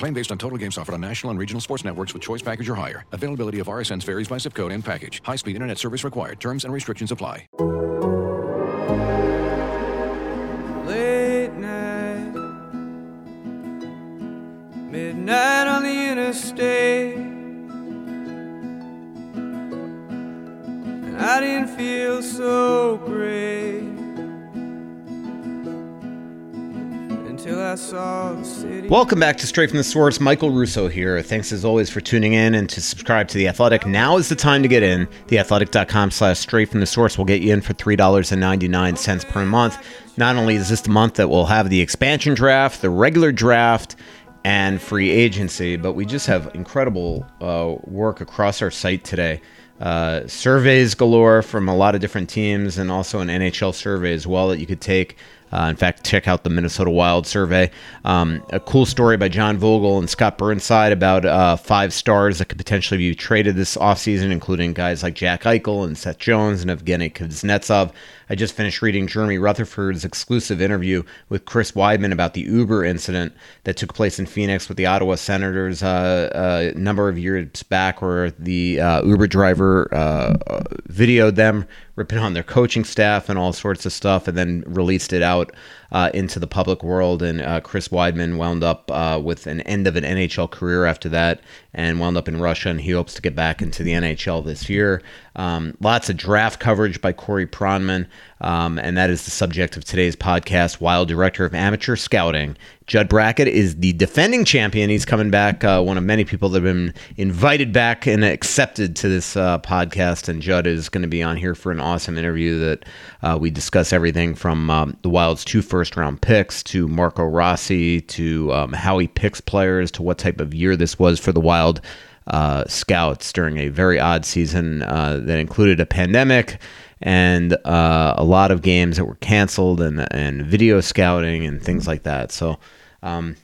Claim based on total games offered on national and regional sports networks with choice package or higher. Availability of RSNs varies by zip code and package. High-speed internet service required. Terms and restrictions apply. Late night, midnight on the interstate. Welcome back to Straight from the Source. Michael Russo here. Thanks as always for tuning in and to subscribe to The Athletic. Now is the time to get in. TheAthletic.com slash straight from the source will get you in for $3.99 per month. Not only is this the month that we'll have the expansion draft, the regular draft, and free agency, but we just have incredible uh, work across our site today. Uh, surveys galore from a lot of different teams and also an NHL survey as well that you could take. Uh, in fact, check out the Minnesota Wild survey. Um, a cool story by John Vogel and Scott Burnside about uh, five stars that could potentially be traded this offseason, including guys like Jack Eichel and Seth Jones and Evgeny Kuznetsov. I just finished reading Jeremy Rutherford's exclusive interview with Chris Wideman about the Uber incident that took place in Phoenix with the Ottawa Senators uh, a number of years back, where the uh, Uber driver uh, videoed them ripping on their coaching staff and all sorts of stuff, and then released it out uh, into the public world. And uh, Chris Wideman wound up uh, with an end of an NHL career after that and wound up in Russia, and he hopes to get back into the NHL this year. Um, lots of draft coverage by Corey Pronman, um, and that is the subject of today's podcast. Wild Director of Amateur Scouting, Judd Brackett, is the defending champion. He's coming back, uh, one of many people that have been invited back and accepted to this uh, podcast. And Judd is going to be on here for an awesome interview that uh, we discuss everything from um, the Wild's two first round picks to Marco Rossi to um, how he picks players to what type of year this was for the Wild uh, scouts during a very odd season uh, that included a pandemic and uh, a lot of games that were canceled and and video scouting and things like that. So. Um,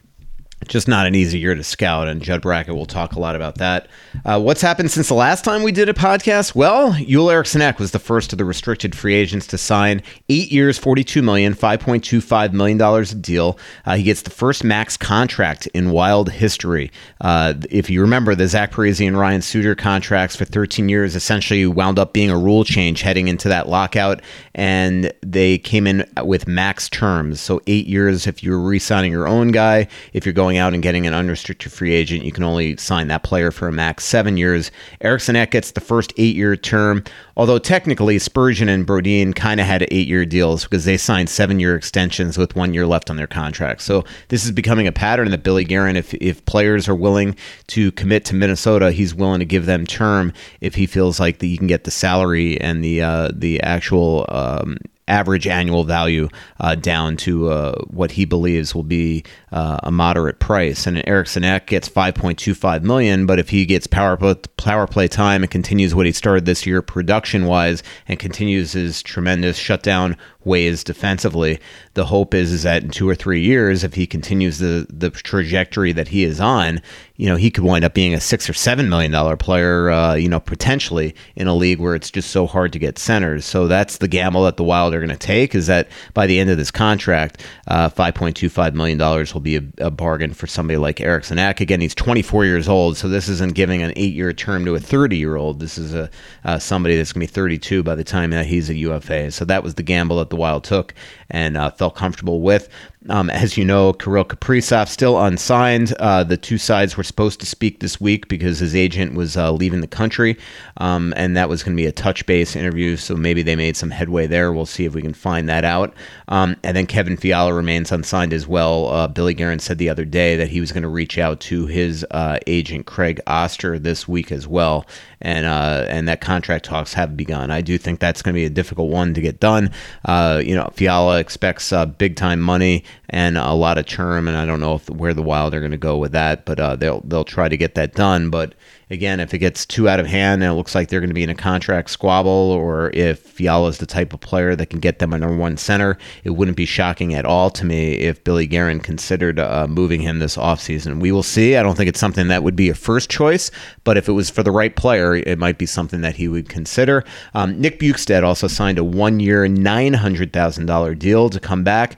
just not an easy year to scout, and Judd Brackett will talk a lot about that. Uh, what's happened since the last time we did a podcast? Well, Joel Eriksson Ek was the first of the restricted free agents to sign eight years, $42 million, $5.25 million a deal. Uh, he gets the first max contract in Wild history. Uh, if you remember, the Zach Parise and Ryan Suter contracts for 13 years essentially wound up being a rule change heading into that lockout, and they came in with max terms. So eight years if you're re signing your own guy, if you're going out and getting an unrestricted free agent, you can only sign that player for a max seven years. Eriksson Ek gets the first eight year term, although technically Spurgeon and Brodin kind of had eight year deals because they signed seven year extensions with one year left on their contract. So this is becoming a pattern that Billy Guerin, if, if players are willing to commit to Minnesota, he's willing to give them term if he feels like that you can get the salary and the uh, the actual um, average annual value uh, down to uh, what he believes will be uh, a moderate price. And Eriksson Ek gets 5.25 million, but if he gets power power play time and continues what he started this year production wise and continues his tremendous shutdown ways defensively. The hope is is that in two or three years, if he continues the the trajectory that he is on, you know, he could wind up being a six or seven million dollar player, uh, you know, potentially in a league where it's just so hard to get centers. So that's the gamble that the Wild are going to take. Is that by the end of this contract, uh, five point two five million dollars will be a, a, bargain for somebody like Eriksson Ek. Again, he's twenty four years old, so this isn't giving an eight year term to a thirty year old. This is a uh, somebody that's going to be thirty two by the time that he's a UFA. So that was the gamble that the Wild took and uh, felt comfortable with. Um, as you know, Kirill Kaprizov still unsigned. Uh, the two sides were supposed to speak this week because his agent was uh, leaving the country, um, and that was going to be a touch base interview. So maybe they made some headway there. We'll see if we can find that out. Um, and then Kevin Fiala remains unsigned as well. Uh, Billy Guerin said the other day that he was going to reach out to his uh, agent Craig Oster this week as well, and uh, and that contract talks have begun. I do think that's going to be a difficult one to get done. Uh, you know, Fiala expects uh, big time money and a lot of term. And I don't know if where the Wild are going to go with that, but uh, they'll they'll try to get that done. But again, if it gets too out of hand and it looks like they're going to be in a contract squabble, or if Fiala is the type of player that can get them a number one center, it wouldn't be shocking at all to me if Billy Guerin considered uh, moving him this offseason. We will see. I don't think it's something that would be a first choice, but if it was for the right player, it might be something that he would consider. Um, Nick Bjugstad also signed a one year, $900,000 deal to come back.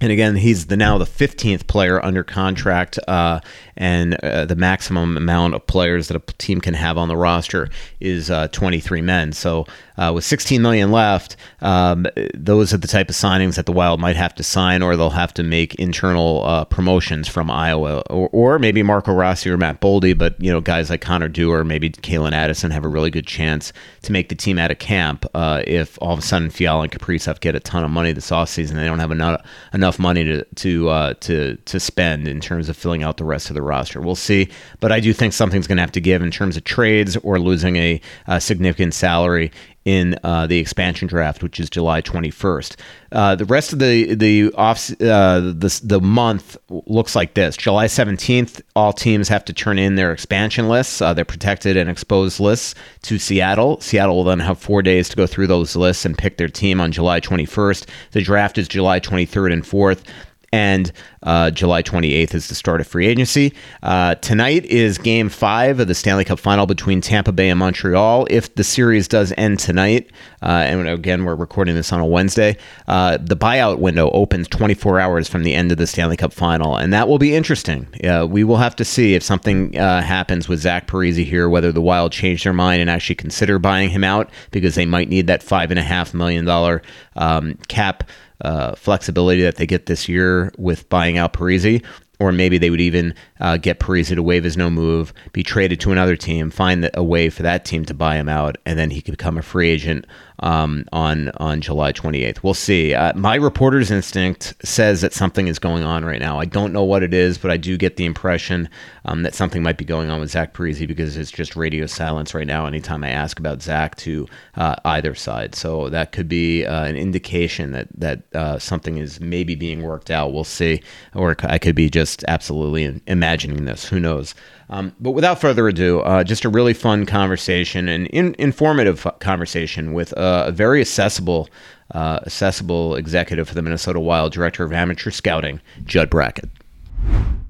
And again, he's the now the 15th player under contract, uh, and uh, the maximum amount of players that a team can have on the roster is uh, 23 men. So, uh, with 16 million left, um, those are the type of signings that the Wild might have to sign, or they'll have to make internal uh, promotions from Iowa, or, or, maybe Marco Rossi or Matt Boldy. But you know, guys like Connor Dewar, maybe Calen Addison have a really good chance to make the team out of camp uh, if all of a sudden Fiala and Kaprizov get a ton of money this offseason. They don't have enough enough money to to to to spend in terms of filling out the rest of the roster. We'll see, but I do think something's going to have to give in terms of trades or losing a, a significant salary in uh, the expansion draft, which is July 21st. Uh, the rest of the the off uh, the the month looks like this: July 17th, all teams have to turn in their expansion lists, uh, their protected and exposed lists, to Seattle. Seattle will then have four days to go through those lists and pick their team on July 21st. The draft is July 23rd and 4th and uh, July 28th is the start of free agency. Uh, tonight is game five of the Stanley Cup final between Tampa Bay and Montreal. If the series does end tonight, uh, and again, we're recording this on a Wednesday, uh, the buyout window opens 24 hours from the end of the Stanley Cup final, and that will be interesting. we will have to see if something uh, happens with Zach Parise here, whether the Wild change their mind and actually consider buying him out because they might need that $5.5 million um, cap uh, flexibility that they get this year with buying out Parise, or maybe they would even uh, get Parise to waive his no move, be traded to another team, find a way for that team to buy him out, and then he could become a free agent um, on on July 28th. We'll see. Uh, my reporter's instinct says that something is going on right now. I don't know what it is, but I do get the impression um, that something might be going on with Zach Parise because it's just radio silence right now. Anytime I ask about Zach to uh, either side, so that could be uh, an indication that that uh, something is maybe being worked out. We'll see, or I could be just absolutely imagining this. Who knows? Um, but without further ado, uh, just a really fun conversation and in, informative conversation with a very accessible, uh, accessible executive for the Minnesota Wild, director of amateur scouting, Judd Brackett.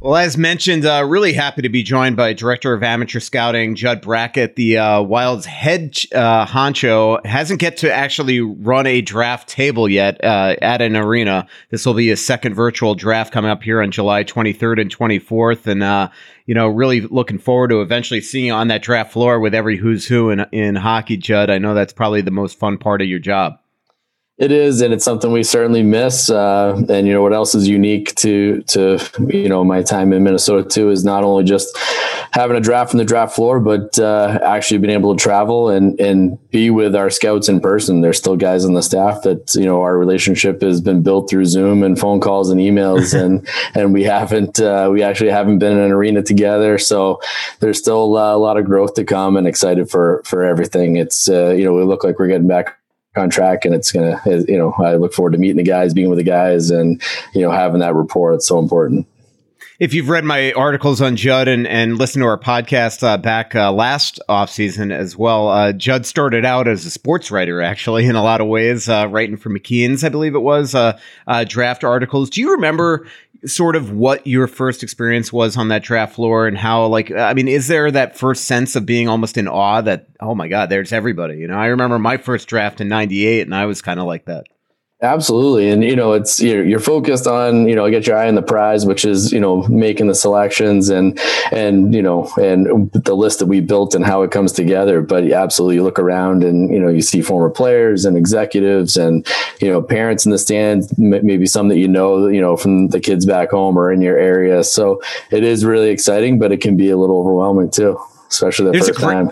Well, as mentioned, uh, really happy to be joined by Director of Amateur Scouting, Judd Brackett, the uh, Wild's head uh, honcho. Hasn't get to actually run a draft table yet uh, at an arena. This will be his second virtual draft coming up here on July 23rd and 24th. And, uh, you know, really looking forward to eventually seeing on that draft floor with every who's who in, in hockey, Judd. I know that's probably the most fun part of your job. It is, and it's something we certainly miss. Uh, and you know what else is unique to to you know my time in Minnesota too is not only just having a draft from the draft floor, but uh, actually being able to travel and and be with our scouts in person. There's still guys on the staff that you know our relationship has been built through Zoom and phone calls and emails, and and we haven't uh, we actually haven't been in an arena together. So there's still a lot of growth to come, and excited for for everything. It's uh, you know we look like we're getting back on track and it's gonna you know I look forward to meeting the guys, being with the guys, and you know having that rapport. It's so important if you've read my articles on Judd and, and listened to our podcast uh, back uh, last offseason as well, uh, Judd started out as a sports writer, actually, in a lot of ways, uh, writing for McKeen's, I believe it was, uh, uh, draft articles. Do you remember sort of what your first experience was on that draft floor and how, like, I mean, is there that first sense of being almost in awe that, oh my God, there's everybody? You know, I remember my first draft in 98 and I was kind of like that. Absolutely. And, you know, it's, you're, you're focused on, you know, get your eye on the prize, which is, you know, making the selections and, and, you know, and the list that we built and how it comes together. But absolutely you look around and, you know, you see former players and executives and, you know, parents in the stands, maybe some that you know, you know, from the kids back home or in your area. So it is really exciting, but it can be a little overwhelming too, especially the There's first time.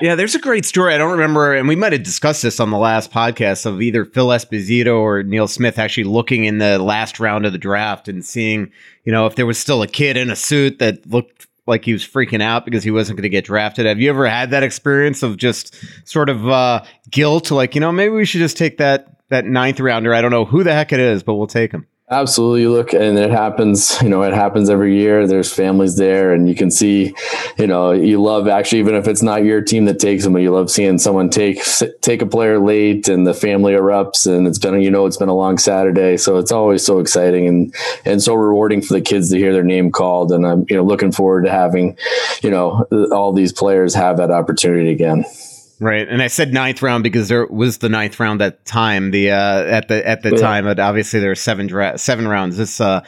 Yeah, there's a great story. I don't remember, and we might have discussed this on the last podcast of either Phil Esposito or Neil Smith actually looking in the last round of the draft and seeing, you know, if there was still a kid in a suit that looked like he was freaking out because he wasn't going to get drafted. Have you ever had that experience of just sort of uh, guilt, like you know, maybe we should just take that that ninth rounder? I don't know who the heck it is, but we'll take him. Absolutely. Look, and it happens, you know, it happens every year. There's families there and you can see, you know, you love actually, even if it's not your team that takes them, but you love seeing someone take, take a player late and the family erupts and it's been, you know, it's been a long Saturday. So it's always so exciting and, and so rewarding for the kids to hear their name called. And I'm, you know, looking forward to having, you know, all these players have that opportunity again. Right, and I said ninth round because there was the ninth round at time. The uh, at the at the yeah. time, but obviously there are seven dra- seven rounds. This uh,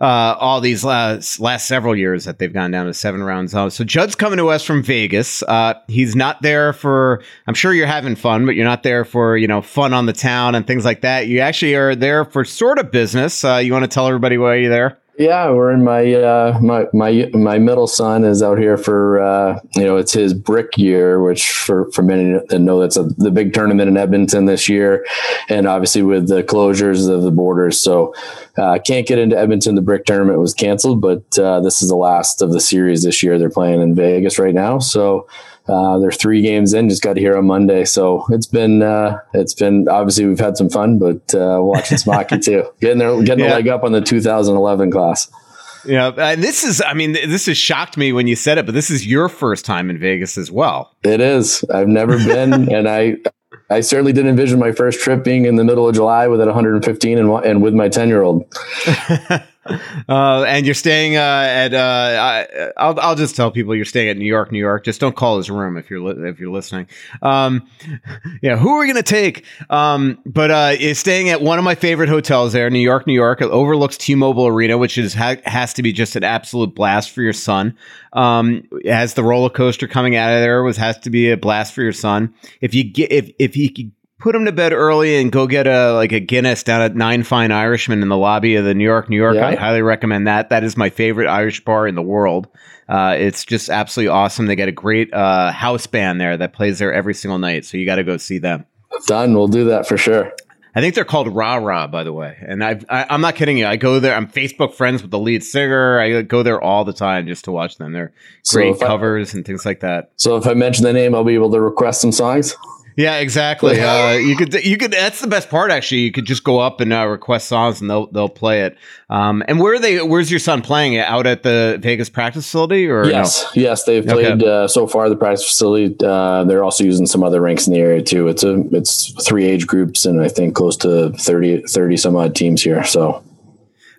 uh, all these last last several years that they've gone down to seven rounds. Uh, so Judd's coming to us from Vegas. Uh, he's not there for. I'm sure you're having fun, but you're not there for you know fun on the town and things like that. You actually are there for sort of business. Uh, you want to tell everybody why you're there? Yeah, we're in my uh, my my my middle son is out here for uh, you know it's his brick year, which for for many that know that's a, the big tournament in Edmonton this year, and obviously with the closures of the borders, so uh, can't get into Edmonton. The brick tournament was canceled, but uh, this is the last of the series this year. They're playing in Vegas right now, so uh, they're three games in, just got here on Monday. So it's been, uh, it's been, obviously we've had some fun, but, uh, watching some hockey too, getting there, getting yeah. a leg up on the 2011 class. Yeah, and this is, I mean, this has shocked me when you said it, but this is your first time in Vegas as well. It is. I've never been, and I, I certainly didn't envision my first trip being in the middle of July with at 115 and, and with my 10 year old. uh, and you're staying uh, at. Uh, I, will I'll just tell people you're staying at New York, New York. Just don't call his room if you're li- if you're listening. Um, yeah, who are we gonna take? Um, but uh, is staying at one of my favorite hotels there, New York, New York. It overlooks T-Mobile Arena, which is ha- has to be just an absolute blast for your son. Um, has the roller coaster coming out of there was has to be a blast for your son. If you get if if he put him to bed early and go get a like a Guinness down at Nine Fine Irishman in the lobby of the New York, New York. Yeah. I highly recommend that. That is my favorite Irish bar in the world. Uh, it's just absolutely awesome. They get a great uh, house band there that plays there every single night. So you got to go see them. Done. We'll do that for sure. I think they're called Rah Rah, by the way. And I've, I, i am not kidding you. I go there. I'm Facebook friends with the lead singer. I go there all the time just to watch them. They're great so covers I, and things like that. So if I mention the name, I'll be able to request some songs. Yeah, exactly. Uh, you could, you could. That's the best part. Actually, you could just go up and uh, request songs, and they'll they'll play it. Um, and where are they? Where's your son playing it? Out at the Vegas practice facility, or yes, no? yes, they've played okay. uh, so far. The practice facility. Uh, they're also using some other rinks in the area too. It's a it's three age groups, and I think close to 30, 30 some odd teams here. So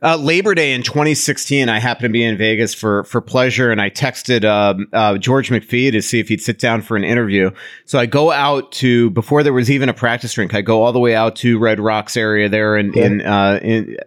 uh, Labor Day in 2016, I happened to be in Vegas for for pleasure, and I texted um, uh, George McPhee to see if he'd sit down for an interview. So I go out to before there was even a practice rink. I go all the way out to Red Rocks area there in yeah. in, uh, in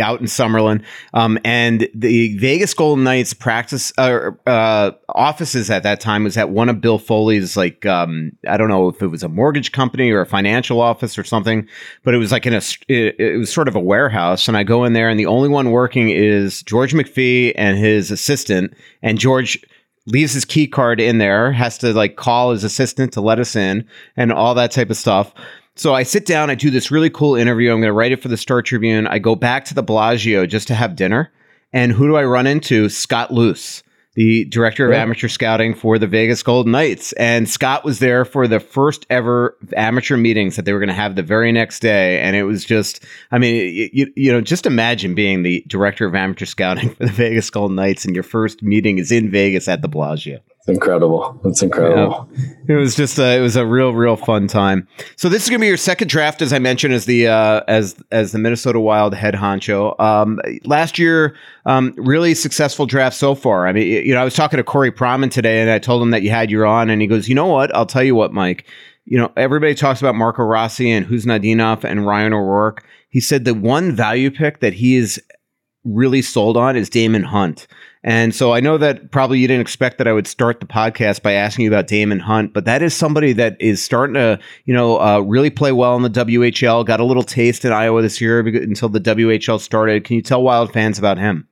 out in Summerlin, um, and the Vegas Golden Knights practice uh, uh, offices at that time was at one of Bill Foley's like um, I don't know if it was a mortgage company or a financial office or something, but it was like in a it, it was sort of a warehouse, and I go in there and the only one working is George McPhee and his assistant, and George leaves his key card in there, has to like call his assistant to let us in, and all that type of stuff. So I sit down, I do this really cool interview. I'm going to write it for the Star Tribune. I go back to the Bellagio just to have dinner. And who do I run into? Scott Luce the director of yeah. amateur scouting for the Vegas Golden Knights. And Scott was there for the first ever amateur meetings that they were going to have the very next day. And it was just, I mean, you, you know, just imagine being the director of amateur scouting for the Vegas Golden Knights and your first meeting is in Vegas at the Bellagio incredible. It's incredible. Yeah. It was just a, it was a real real fun time. So this is going to be your second draft, as I mentioned, as the uh, as as the Minnesota Wild head honcho. Um, last year, um, really successful draft so far. I mean, you know, I was talking to Corey Pronman today, and I told him that you had your on, and he goes, "You know what? I'll tell you what, Mike. You know, everybody talks about Marco Rossi and Khusnutdinov and Ryan O'Rourke. He said the one value pick that he is really sold on is Daemon Hunt." And so I know that probably you didn't expect that I would start the podcast by asking you about Daemon Hunt, but that is somebody that is starting to, you know, uh, really play well in the WHL. Got a little taste in Iowa this year until the WHL started. Can you tell Wild fans about him?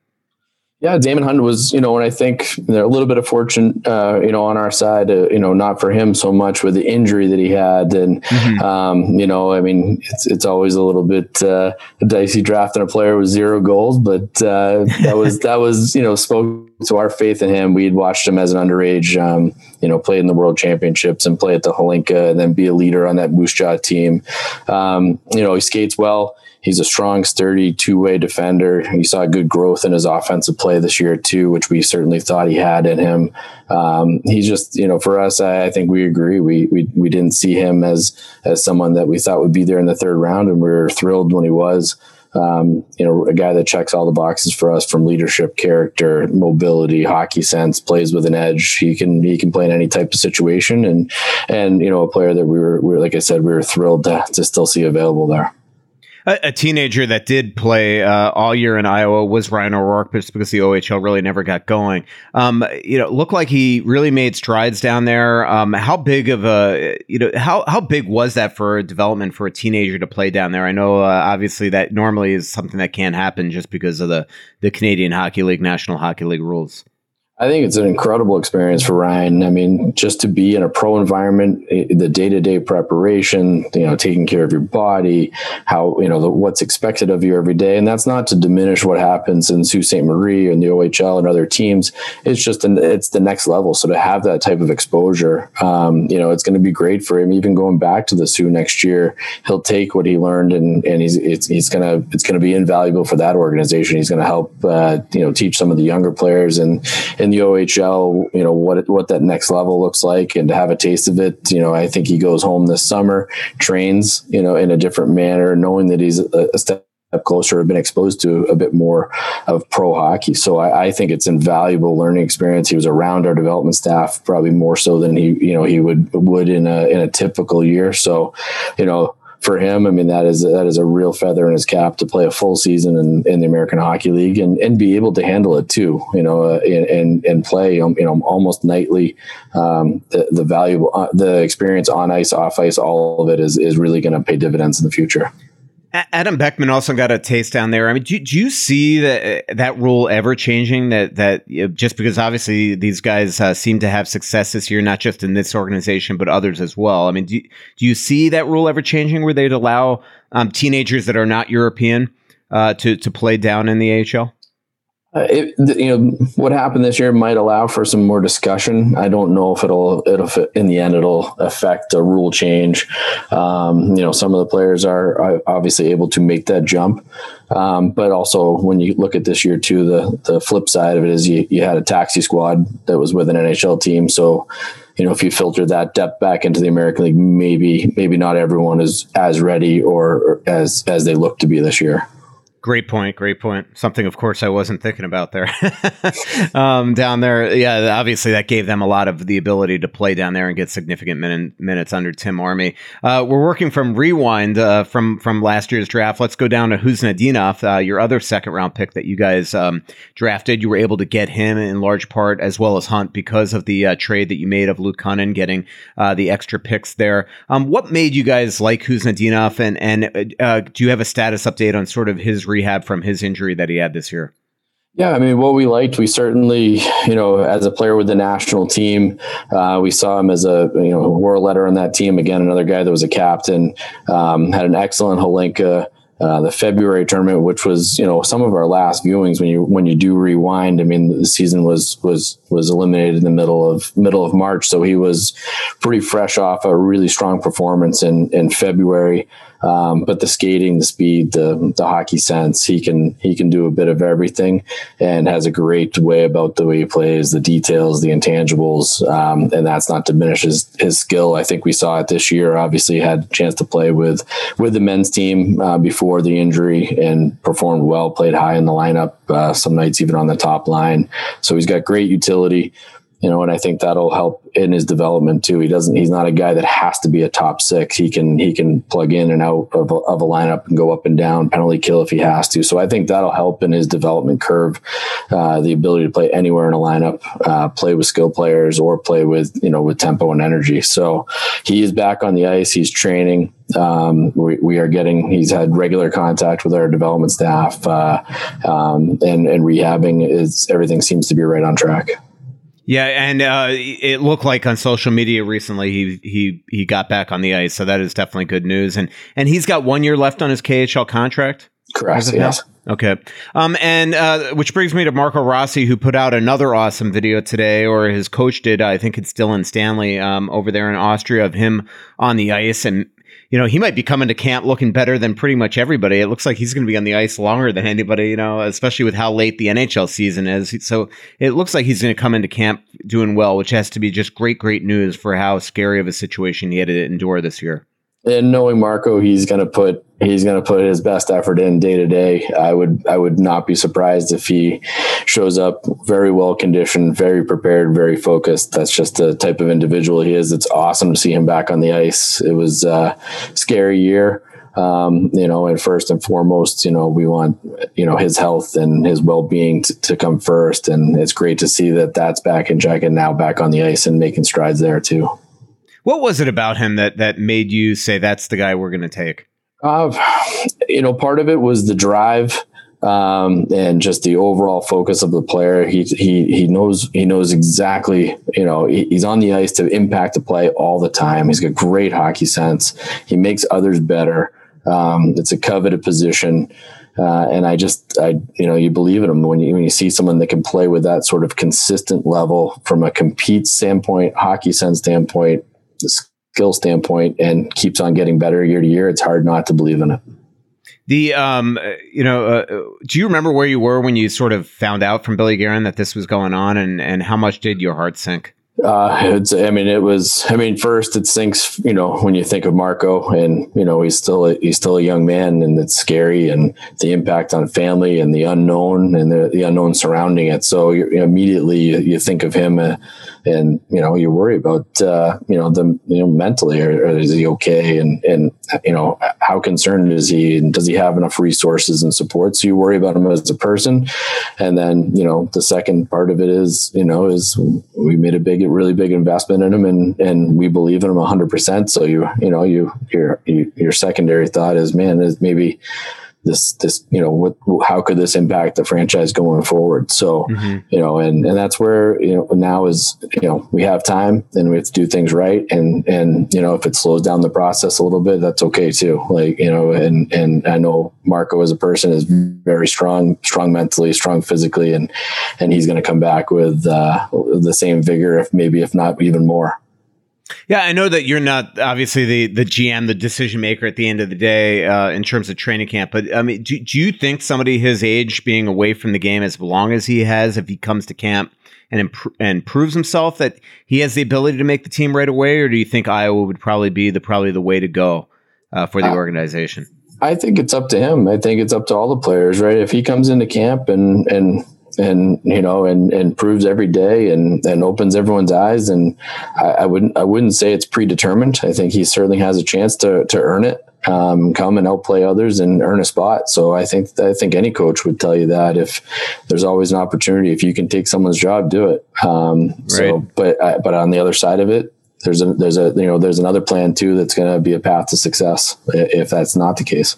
Yeah, Daemon Hunt was, you know, and I think there a little bit of fortune, uh, you know, on our side, uh, you know, not for him so much with the injury that he had, and mm-hmm. um, you know, I mean, it's it's always a little bit uh, dicey drafting a player with zero goals, but uh, that was that was you know spoke to our faith in him. We'd watched him as an underage, um, you know, play in the World Championships and play at the Hlinka, and then be a leader on that Moose Jaw team. Um, you know, he skates well he's a strong, sturdy two way defender. You saw good growth in his offensive play this year too, which we certainly thought he had in him. Um, he's just, you know, for us, I, I, think we agree. We, we we didn't see him as as someone that we thought would be there in the third round, and we were thrilled when he was. Um, you know, a guy that checks all the boxes for us from leadership, character, mobility, hockey sense, plays with an edge. He can he can play in any type of situation, and and you know, a player that we were, we were like I said, we were thrilled to, to still see available there a, a teenager that did play uh, all year in Iowa was Ryan O'Rourke, just because the OHL really never got going. Um, you know, looked like he really made strides down there. Um, how big of a you know how how big was that for development for a teenager to play down there? I know uh, obviously that normally is something that can't happen just because of the the Canadian Hockey League, National Hockey League rules. I think it's an incredible experience for Ryan. I mean, just to be in a pro environment, eh, the day to day preparation, you know, taking care of your body, how, you know, the, what's expected of you every day. And that's not to diminish what happens in Sault Ste. Marie and the OHL and other teams. It's just, an, it's the next level. So to have that type of exposure, um, you know, it's going to be great for him. Even going back to the Soo next year, he'll take what he learned and, and he's, it's, he's going to, it's going to be invaluable for that organization. He's going to help, uh, you know, teach some of the younger players and, and in the OHL, you know what what that next level looks like, and to have a taste of it. You know, I think he goes home this summer, trains, you know, in a different manner, knowing that he's a, step closer, have been exposed to a bit more of pro hockey. So I, I, think it's invaluable learning experience. He was around our development staff probably more so than he, you know, he would would in a in a typical year. So, you know for him, I mean, that is that is a real feather in his cap to play a full season in, in the American Hockey League and, and be able to handle it too, you know, uh, and and play, um, you know, almost nightly. Um, the the valuable uh, the experience on ice, off ice, all of it is is really going to pay dividends in the future. Adam Beckman also got a taste down there. I mean, do, do you see that that rule ever changing? That that just because obviously these guys uh, seem to have success this year, not just in this organization but others as well. I mean, do do you see that rule ever changing where they'd allow um, teenagers that are not European uh, to to play down in the AHL? Uh, it, you know what happened this year might allow for some more discussion. I don't know if it'll it'll in the end it'll affect a rule change. Um, you know, some of the players are, obviously able to make that jump, um, but also when you look at this year too, the the flip side of it is you you had a taxi squad that was with an NHL team, so you know, if you filter that depth back into the American League, maybe maybe not everyone is as ready or as as they look to be this year. Great point. Great point. Something, of course, I wasn't thinking about there. um, down there, yeah, obviously that gave them a lot of the ability to play down there and get significant min- minutes under Tim Army. Uh, we're working from rewind uh, from from last year's draft. Let's go down to Khusnutdinov, uh, your other second round pick that you guys um, drafted. You were able to get him in large part as well as Hunt because of the uh, trade that you made of Luke Kunin getting uh, the extra picks there. Um, what made you guys like Khusnutdinov, and and uh, do you have a status update on sort of his? Rehab from his injury that he had this year? Yeah, I mean, what we liked, we certainly, you know, as a player with the national team, uh, we saw him as a, you know, wore a letter on that team. Again, another guy that was a captain, um, had an excellent Hlinka uh, the February tournament, which was you know some of our last viewings when you when you do rewind. I mean, the season was was was eliminated in the middle of middle of March, so he was pretty fresh off a really strong performance in in February. Um, but the skating, the speed, the the hockey sense, he can he can do a bit of everything, and has a great way about the way he plays, the details, the intangibles, um, and that's not diminish his, his skill. I think we saw it this year. Obviously, had a chance to play with with the men's team uh, before the injury and performed well. Played high in the lineup, uh, some nights even on the top line. So he's got great utility you know, and I think that'll help in his development too. He doesn't, he's not a guy that has to be a top six. He can, he can plug in and out of a, of a lineup and go up and down, penalty kill if he has to. So I think that'll help in his development curve, uh, the ability to play anywhere in a lineup, uh, play with skill players or play with, you know, with tempo and energy. So he is back on the ice. He's training. Um, we, we are getting, he's had regular contact with our development staff, uh, um, and, and rehabbing is everything seems to be right on track. Yeah, and uh, it looked like on social media recently he he he got back on the ice, so that is definitely good news. And and he's got one year left on his KHL contract. Correct. Yes. Okay. Um, and uh, which brings me to Marco Rossi, who put out another awesome video today, or his coach did. I think it's Dylan Stanley um, over there in Austria of him on the ice and you know, he might be coming to camp looking better than pretty much everybody. It looks like he's going to be on the ice longer than anybody, you know, especially with how late the NHL season is. So it looks like he's going to come into camp doing well, which has to be just great, great news for how scary of a situation he had to endure this year and knowing Marco, he's going to put he's going to put his best effort in day to day. I would I would not be surprised if he shows up very well conditioned, very prepared, very focused. That's just the type of individual he is. It's awesome to see him back on the ice. It was a scary year. Um, you know, and first and foremost, you know, we want, you know, his health and his well-being to, to come first. And it's great to see that that's back in check and now back on the ice and making strides there too. What was it about him that that made you say that's the guy we're going to take? Uh, you know, part of it was the drive um, and just the overall focus of the player. He he he knows he knows exactly. You know, he, he's on the ice to impact the play all the time. He's got great hockey sense. He makes others better. Um, it's a coveted position. Uh, and I just, I, you know, you believe in him when you, when you see someone that can play with that sort of consistent level from a compete standpoint, hockey sense standpoint, skill standpoint and keeps on getting better year to year, it's hard not to believe in it. The um, you know, uh, do you remember where you were when you sort of found out from Billy Guerin that this was going on, and and how much did your heart sink? Uh, it's, I mean, it was, I mean, first it sinks, you know, when you think of Marco and, you know, he's still, a, he's still a young man and it's scary and the impact on family and the unknown and the, the unknown surrounding it. So you, immediately you, you, think of him, uh, and you know you worry about uh, you know the you know mentally or, or, is he okay? And and you know how concerned is he? And does he have enough resources and support? So you worry about him as a person. And then you know the second part of it is you know is we made a big really big investment in him and and we believe in him 100% so you you know you your your secondary thought is man is maybe this this you know what how could this impact the franchise going forward? So mm-hmm. you know and and that's where you know now is you know we have time and we have to do things right. And and you know if it slows down the process a little bit that's okay too. Like you know and and I know Marco as a person is very strong strong mentally strong physically and and he's going to come back with uh, the same vigor if maybe if not even more yeah, I know that you're not obviously the the GM, the decision maker at the end of the day uh, in terms of training camp. But I mean, do, do you think somebody his age being away from the game as long as he has, if he comes to camp and imp- and proves himself, that he has the ability to make the team right away, or do you think Iowa would probably be the probably the way to go uh, for the uh, organization? I think it's up to him. I think it's up to all the players, right? If he comes into camp and and and you know and and proves every day and and opens everyone's eyes. And I, I, wouldn't I wouldn't say it's predetermined. I think he certainly has a chance to to earn it um, come and outplay others and earn a spot. So I think I think any coach would tell you that if there's always an opportunity if you can take someone's job do it. Um, right. so but I, but on the other side of it there's a there's a you know there's another plan too that's going to be a path to success if that's not the case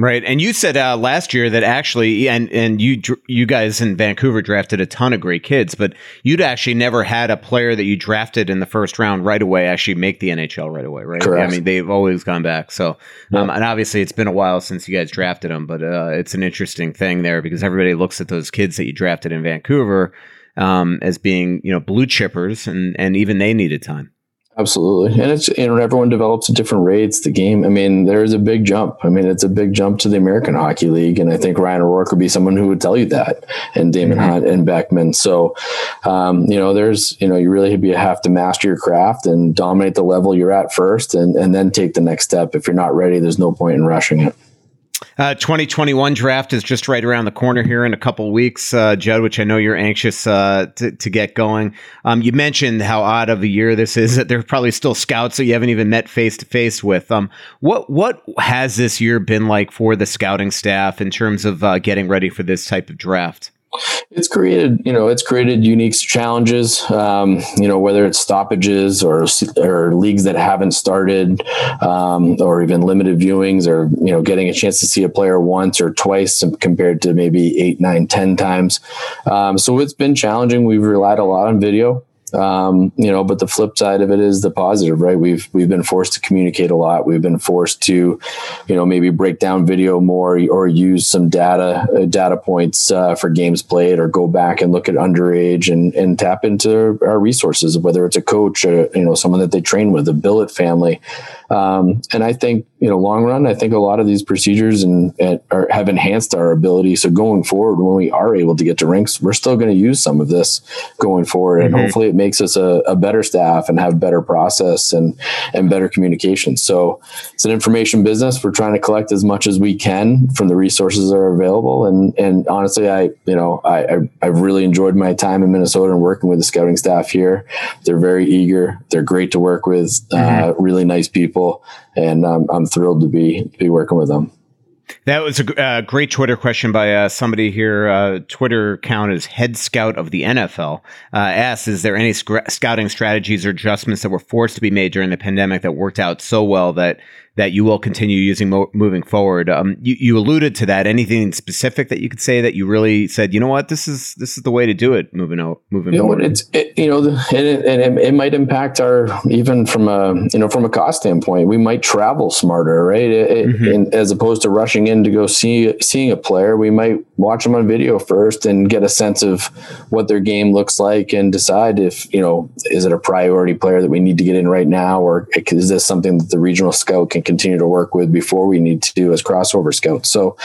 Right, and you said uh, last year that actually, and and you you guys in Vancouver drafted a ton of great kids, but you'd actually never had a player that you drafted in the first round right away actually make the NHL right away, right? Correct. I mean, they've always gone back. So, um, and obviously, it's been a while since you guys drafted them, but uh, it's an interesting thing there because everybody looks at those kids that you drafted in Vancouver um, as being you know blue chippers, and and even they needed time. Absolutely. And it's, you know, everyone develops at different rates. The game, I mean, there's a big jump. I mean, it's a big jump to the American Hockey League. And I think Ryan O'Rourke would be someone who would tell you that, and Daemon mm-hmm. Hunt and Beckman. So, um, you know, there's, you know, you really have to master your craft and dominate the level you're at first and, and then take the next step. If you're not ready, there's no point in rushing it. Uh, 2021 draft is just right around the corner here in a couple weeks, uh, Judd, which I know you're anxious uh, to, to, get going. Um, you mentioned how odd of a year this is, that there are probably still scouts that you haven't even met face to face with. Um, what, what has this year been like for the scouting staff in terms of uh, getting ready for this type of draft? It's created, you know, it's created unique challenges. Um, you know, whether it's stoppages or or leagues that haven't started, um, or even limited viewings, or you know, getting a chance to see a player once or twice compared to maybe eight, nine, ten times. Um, so it's been challenging. We've relied a lot on video. Um, you know, but the flip side of it is the positive, right? We've we've been forced to communicate a lot. We've been forced to, you know, maybe break down video more or use some data uh, data points uh, for games played, or go back and look at underage and and tap into our resources, whether it's a coach, or, you know, someone that they train with, a billet family. Um, and I think, you know, long run, I think a lot of these procedures and, and are, have enhanced our ability. So going forward, when we are able to get to rinks, we're still going to use some of this going forward, and mm-hmm. hopefully it makes us a, a, better staff and have better process and and better communication. So it's an information business. We're trying to collect as much as we can from the resources that are available. And and honestly, I you know I, I I've really enjoyed my time in Minnesota and working with the scouting staff here. They're very eager. They're great to work with. Mm-hmm. Uh, really nice people people, and um, I'm thrilled to be be working with them. That was a uh, great Twitter question by uh, somebody here. Uh, Twitter account is head scout of the NFL. Uh, asks, is there any sc- scouting strategies or adjustments that were forced to be made during the pandemic that worked out so well that that you will continue using mo- moving forward. Um, you, you alluded to that. Anything specific that you could say that you really said, you know what, this is this is the way to do it moving out, moving you know, forward. It's it, you know, and it, and it, it, might impact our even from a you know from a cost standpoint. We might travel smarter, right? Mm-hmm. And as opposed to rushing in to go see seeing a player, we might watch them on video first and get a sense of what their game looks like and decide if you know is it a priority player that we need to get in right now, or is this something that the regional scout can continue to work with before we need to do as crossover scouts. So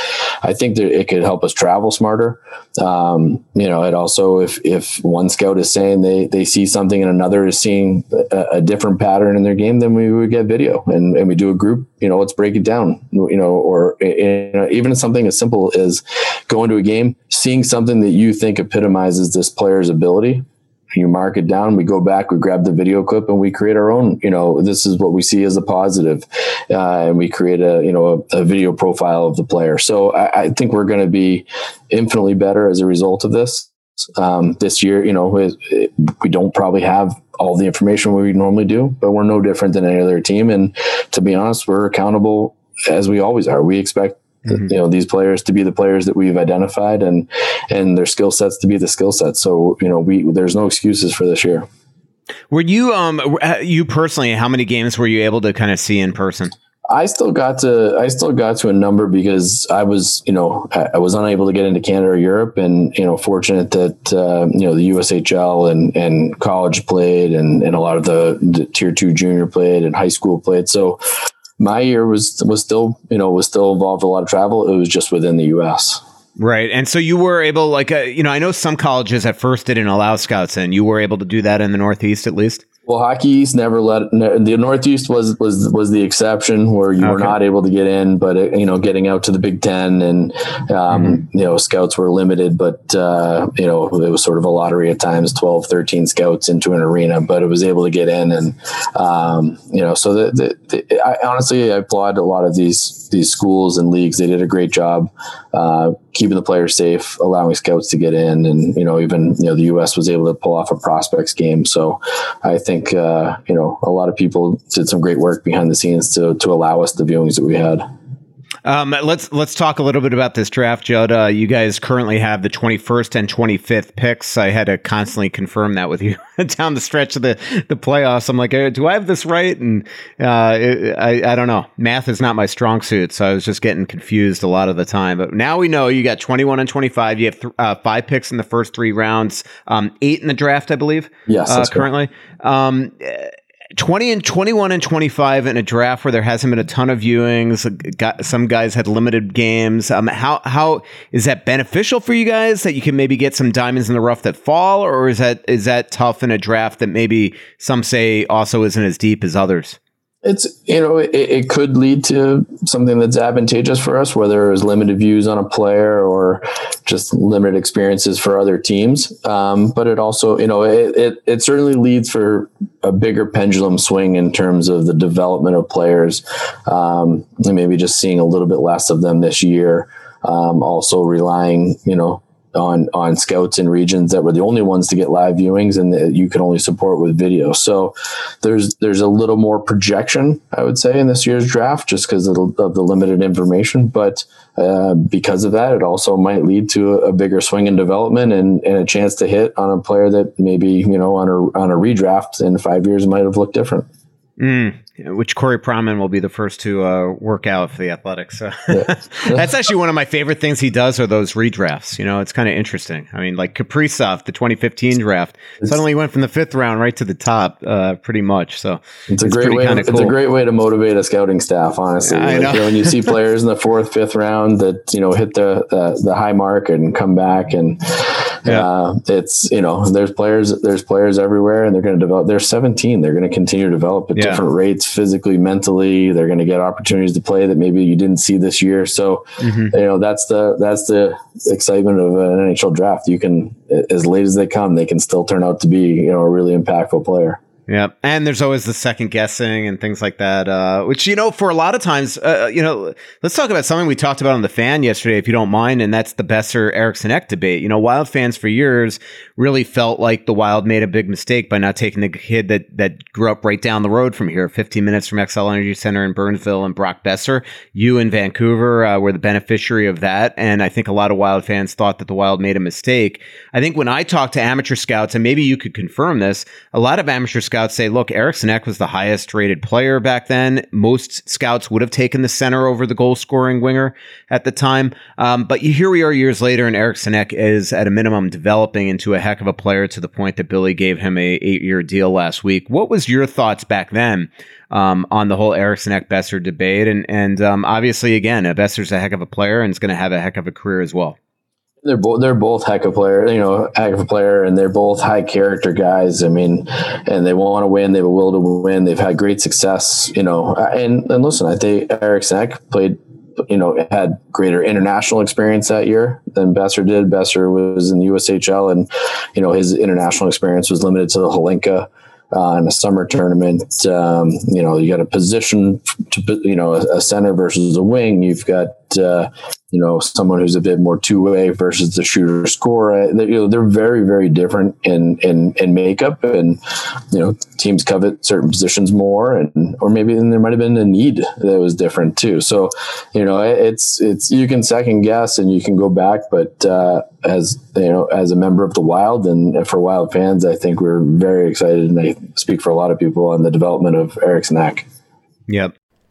I think that it could help us travel smarter. Um, you know, it also if if one scout is saying they they see something and another is seeing a, a different pattern in their game, then we would get video and, and we do a group. You know, let's break it down. You know, or know, even something as simple as going to a game, seeing something that you think epitomizes this player's ability you mark it down we go back we grab the video clip and we create our own you know this is what we see as a positive uh, and we create a you know a, a, video profile of the player. So i, I think we're going to be infinitely better as a result of this. Um, this year you know it, it, we don't probably have all the information we normally do but we're no different than any other team. And to be honest we're accountable as we always are. We expect mm-hmm. you know these players to be the players that we've identified and and their skill sets to be the skill sets. So you know we there's no excuses for this year. Were you um you personally? How many games were you able to kind of see in person? I still got to I still got to a number because I was you know I was unable to get into Canada or Europe and you know fortunate that uh, you know the USHL and and college played and and a lot of the, the tier two junior played and high school played so my year was was still you know was still involved a lot of travel. It was just within the U.S. Right, and so you were able, like, uh, you know, I know some colleges at first didn't allow scouts in. You were able to do that in the Northeast, at least. Well, Hockey East never let the Northeast was was was the exception where you okay. were not able to get in, but it, you know, getting out to the Big Ten and um, mm-hmm. you know, scouts were limited, but uh, you know, it was sort of a lottery at times, 12, 13 scouts into an arena, but it was able to get in, and um, you know, so the, the, the, I honestly I applaud a lot of these these schools and leagues. They did a great job uh, keeping the players safe, allowing scouts to get in, and you know, even you know, the U.S. was able to pull off a prospects game. So I think uh, you know a lot of people did some great work behind the scenes to to allow us the viewings that we had. Um, let's let's talk a little bit about this draft, Judd. Uh, you guys currently have the 21st and 25th picks. I had to constantly confirm that with you down the stretch of the, the playoffs. I'm like, uh, do I have this right? And uh, it, I I don't know. Math is not my strong suit, so I was just getting confused a lot of the time. But now we know you got 21 and 25. You have th- uh, five picks in the first three rounds, um, eight in the draft, I believe. Yes, uh, currently. Um, 20 and 21 and 25 in a draft where there hasn't been a ton of viewings got some guys had limited games. Um, how how is that beneficial for you guys that you can maybe get some diamonds in the rough that fall or is that is that tough in a draft that maybe some say also isn't as deep as others it's you know it, it, could lead to something that's advantageous for us whether it was limited views on a player or just limited experiences for other teams. Um, but it also you know it, it, it certainly leads for a bigger pendulum swing in terms of the development of players um, and maybe just seeing a little bit less of them this year um, also relying you know on on scouts in regions that were the only ones to get live viewings and that you can only support with video. So there's there's a little more projection, I would say, in this year's draft just because of, of, the limited information. But uh, because of that, it also might lead to a, a, bigger swing in development and, and a chance to hit on a player that maybe you know on a on a redraft in five years might have looked different. Mm which Corey Pronman will be the first to uh, work out for the Athletics. So that's actually one of my favorite things he does are those redrafts. You know, it's kind of interesting. I mean, like Kaprizov, the 2015 draft, it's, suddenly went from the fifth round right to the top, uh, pretty much. So it's a great way. To, cool. It's a great way to motivate a scouting staff. Honestly, yeah, like, know. You know, when you see players in the fourth, fifth round that you know hit the the, the high mark and come back, and yeah. uh, it's you know there's players there's players everywhere, and they're going to develop. They're 17. They're going to continue to develop yeah. Different rates physically, mentally. They're going to get opportunities to play that maybe you didn't see this year. So, mm-hmm. you know, that's the that's the excitement of an NHL draft. You can, as late as they come, they can still turn out to be you know a really impactful player. Yeah, and there's always the second guessing and things like that, uh, which you know, for a lot of times, uh, uh, you know, let's talk about something we talked about on the fan yesterday, if you don't mind, and that's the Boeser Eriksson Ek debate. You know, Wild fans for years really felt like the Wild made a big mistake by not taking the kid that that grew up right down the road from here, 15 minutes from Xcel Energy Center in Burnsville, and Brock Boeser. You in Vancouver uh, were the beneficiary of that, and I think a lot of Wild fans thought that the Wild made a mistake. I think when I talked to amateur scouts, and maybe you could confirm this, a lot of amateur scouts scouts say, look, Eriksson Ek was the highest rated player back then. Most scouts would have taken the center over the goal scoring winger at the time. Um, but here we are years later, and Eriksson Ek is at a minimum developing into a heck of a player to the point that Billy gave him a eight year deal last week. What was your thoughts back then? Um, on the whole Eriksson Ek Boeser debate, and and um, obviously again, Boeser's a heck of a player and is going to have a heck of a career as well they're both they're both heck of player, you know, heck of a player, and they're both high character guys. I mean, and they want to win. They have a will to win. They've had great success, you know. And and listen, I think Eric Ek played, you know, had greater international experience that year than Boeser did. Boeser was in the USHL, and you know his international experience was limited to the Hlinka uh, in a summer tournament. Um, you know, you got a position to, you know, a, a center versus a wing. You've got, uh, you know, someone who's a bit more two way versus the shooter scorer. They, you know, they're very, very different in, in, in makeup and, you know, teams covet certain positions more and, or maybe then there might've been a need that was different too. So, you know, it's, it's, you can second guess and you can go back, but, uh, as, you know, as a member of the wild and for wild fans, I think we're very excited and I speak for a lot of people on the development of Eriksson Ek. Yep.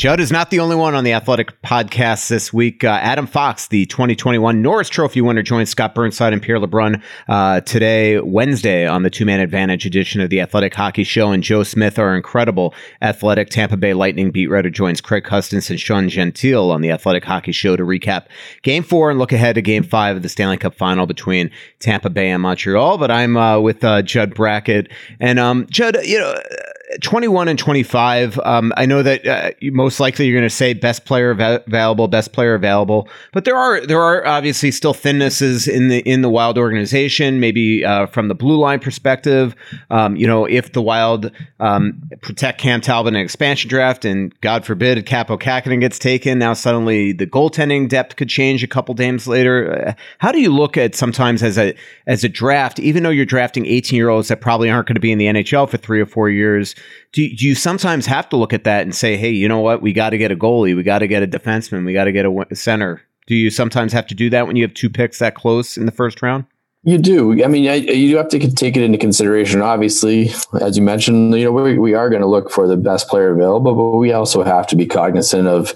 Judd is not the only one on the Athletic podcast this week. Uh, Adam Fox, the 2021 Norris Trophy winner, joins Scott Burnside and Pierre LeBrun uh, today, Wednesday, on the Two Man Advantage edition of the Athletic Hockey Show. And Joe Smith, our incredible Athletic Tampa Bay Lightning beat writer, joins Craig Custance and Sean Gentille on the Athletic Hockey Show to recap Game Four and look ahead to Game Five of the Stanley Cup Final between Tampa Bay and Montreal. But I'm uh, with uh, Judd Brackett, and um, Judd, you know 21 and 25. Um, I know that uh, most likely you're going to say best player available, best player available, but there are there are obviously still thinnesses in the in the Wild organization. Maybe uh, from the blue line perspective, um, you know, if the Wild um, protect Cam Talbot in an expansion draft, and God forbid Kaapo Kähkönen gets taken, now suddenly the goaltending depth could change a couple games later. Uh, how do you look at sometimes as a as a draft, even though you're drafting 18 year olds that probably aren't going to be in the NHL for three or four years? Do, do you sometimes have to look at that and say, hey, you know what? We got to get a goalie. We got to get a defenseman. We got to get a center. Do you sometimes have to do that when you have two picks that close in the first round? You do. I mean, you have to take it into consideration. Obviously, as you mentioned, you know we, we are going to look for the best player available, but we also have to be cognizant of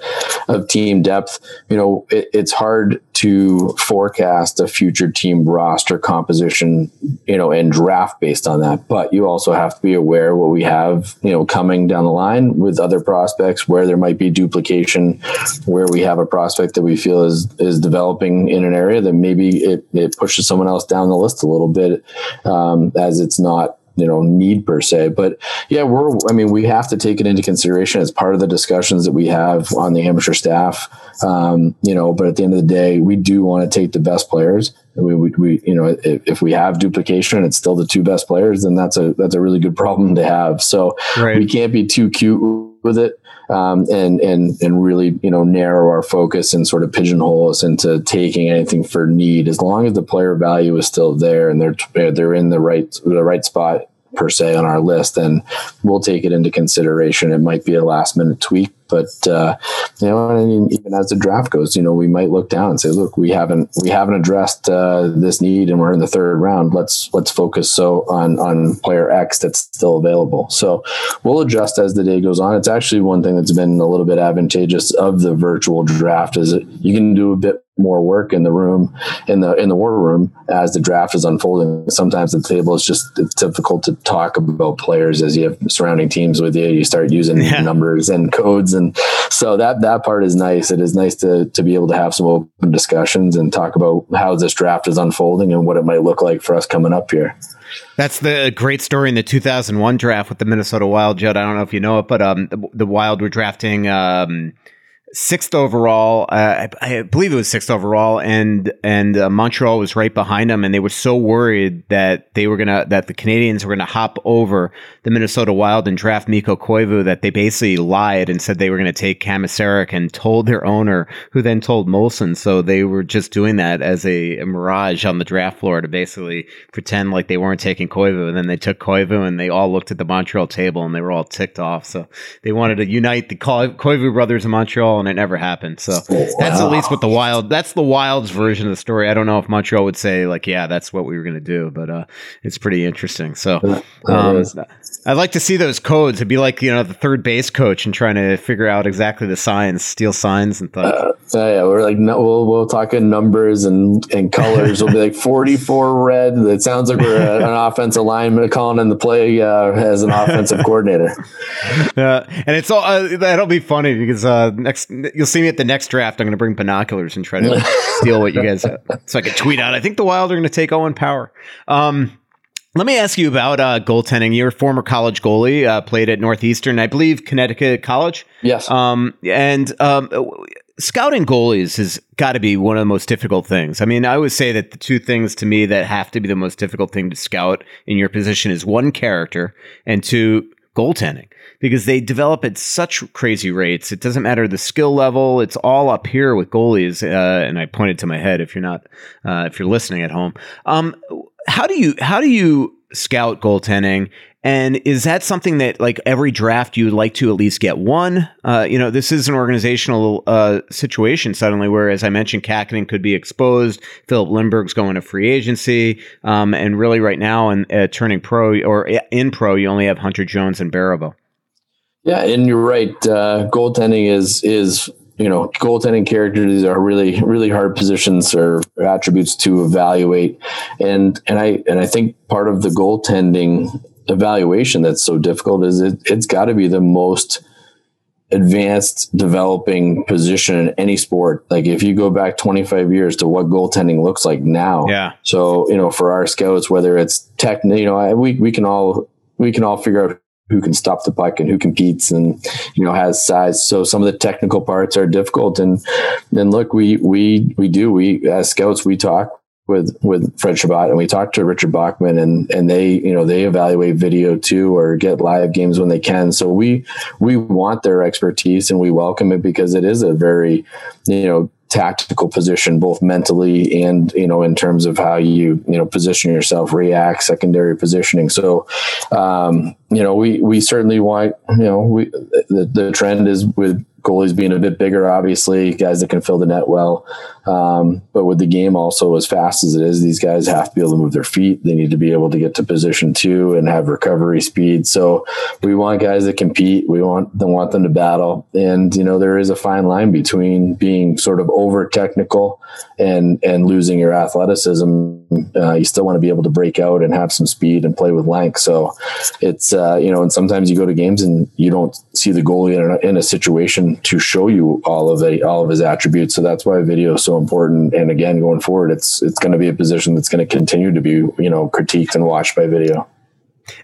of team depth. You know, it, it's hard to forecast a future team roster composition, you know, and draft based on that. But you also have to be aware what we have, you know, coming down the line with other prospects where there might be duplication, where we have a prospect that we feel is is developing in an area that maybe it, it pushes someone else down the list a little bit, um, as it's not you know need per se. But yeah we're i mean we have to take it into consideration as part of the discussions that we have on the amateur staff. Um, you know but at the end of the day we do want to take the best players. We, we, we you know if, if, we have duplication and it's still the two best players then that's a that's a really good problem to have. So right. we can't be too cute with it um, and and and really you know narrow our focus and sort of pigeonhole us into taking anything for need as long as the player value is still there and they're they're in the right the right spot per se on our list, then we'll take it into consideration. It might be a last minute tweak, but uh, you know, mean, even as the draft goes, you know, we might look down and say, look, we haven't we haven't addressed uh, this need, and we're in the third round. Let's let's focus so on on player X that's still available. So we'll adjust as the day goes on. It's actually one thing that's been a little bit advantageous of the virtual draft is you can do a bit more work in the room in the in the war room as the draft is unfolding. Sometimes the table is just it's difficult to talk about players as you have surrounding teams with you. You start using yeah. numbers and codes. And so that that part is nice. It is nice to to be able to have some open discussions and talk about how this draft is unfolding and what it might look like for us coming up here. That's the great story in the 2001 draft with the Minnesota Wild, Judd. I don't know if you know it, but um, the, the Wild were drafting um, sixth overall. Uh, I, I, believe it was sixth overall, and and uh, Montreal was right behind them, and they were so worried that they were gonna that the Canadiens were gonna hop over the Minnesota Wild and draft Mikko Koivu that they basically lied and said they were gonna take Cam and told their owner, who then told Molson. So they were just doing that as a, a mirage on the draft floor to basically pretend like they weren't taking Koivu, and then they took Koivu, and they all looked at the Montreal table and they were all ticked off. So they wanted to unite the Koivu brothers in Montreal and it never happened. So wow. that's at least what the wild. That's the Wild's version of the story. I don't know if Montreal would say like, yeah, that's what we were going to do, but uh, it's pretty interesting. So um, I'd like to see those codes. It'd be like you know the third base coach and trying to figure out exactly the signs, steal signs and things. Uh, yeah, we're like no, we'll we'll talk in numbers and and colors. we'll be like forty four red. It sounds like we're an offensive lineman calling in the play uh, as an offensive coordinator. Yeah, and it's all uh, that'll be funny because uh, next you'll see me at the next draft. I'm going to bring binoculars and try to steal what you guys. Have. So I can tweet out. I think the Wild are going to take Owen Power. Um, let me ask you about uh, goaltending. You're a former college goalie, uh, played at Northeastern, I believe, Connecticut College. Yes. Um, and um, scouting goalies has got to be one of the most difficult things. I mean, I would say that the two things to me that have to be the most difficult thing to scout in your position is one character and two goaltending because they develop at such crazy rates. It doesn't matter the skill level; it's all up here with goalies. Uh, and I pointed to my head if you're not uh, if you're listening at home. Um, how do you how do you scout goaltending? And is that something that like every draft you would like to at least get one? Uh, you know, this is an organizational uh, situation suddenly where, as I mentioned, Kähkönen could be exposed. Filip Lindberg's going to free agency. Um, and really right now in uh, turning pro or in pro, you only have Hunter Jones and Baribeau. Yeah, and you're right. Uh, goaltending is is you know goaltending characters are really really hard positions or attributes to evaluate, and and I and I think part of the goaltending evaluation that's so difficult is it, it's got to be the most advanced developing position in any sport. Like if you go back 25 years to what goaltending looks like now. Yeah. So, you know, for our scouts, whether it's tech, you know, we, we can all, we can all figure out who can stop the puck and who competes and, you know, has size. So some of the technical parts are difficult. And then look, we, we, we do, we, as scouts, we talk with with Fred Chabot and we talked to Richard Bachman and and they you know they evaluate video too or get live games when they can. So we we want their expertise and we welcome it because it is a very you know tactical position both mentally and you know in terms of how you you know position yourself react secondary positioning. So um you know we we certainly want you know we the, the trend is with goalies being a bit bigger, obviously, guys that can fill the net well. Um, but with the game also as fast as it is, these guys have to be able to move their feet. They need to be able to get to position two and have recovery speed. So we want guys that compete. We want them want them to battle. And you know there is a fine line between being sort of over technical and and losing your athleticism. Uh, you still want to be able to break out and have some speed and play with length. So it's uh, you know, and sometimes you go to games and you don't see the goalie in a, in a situation to show you all of the all of his attributes. So that's why video is so important. And again, going forward, it's it's going to be a position that's going to continue to be you know critiqued and watched by video.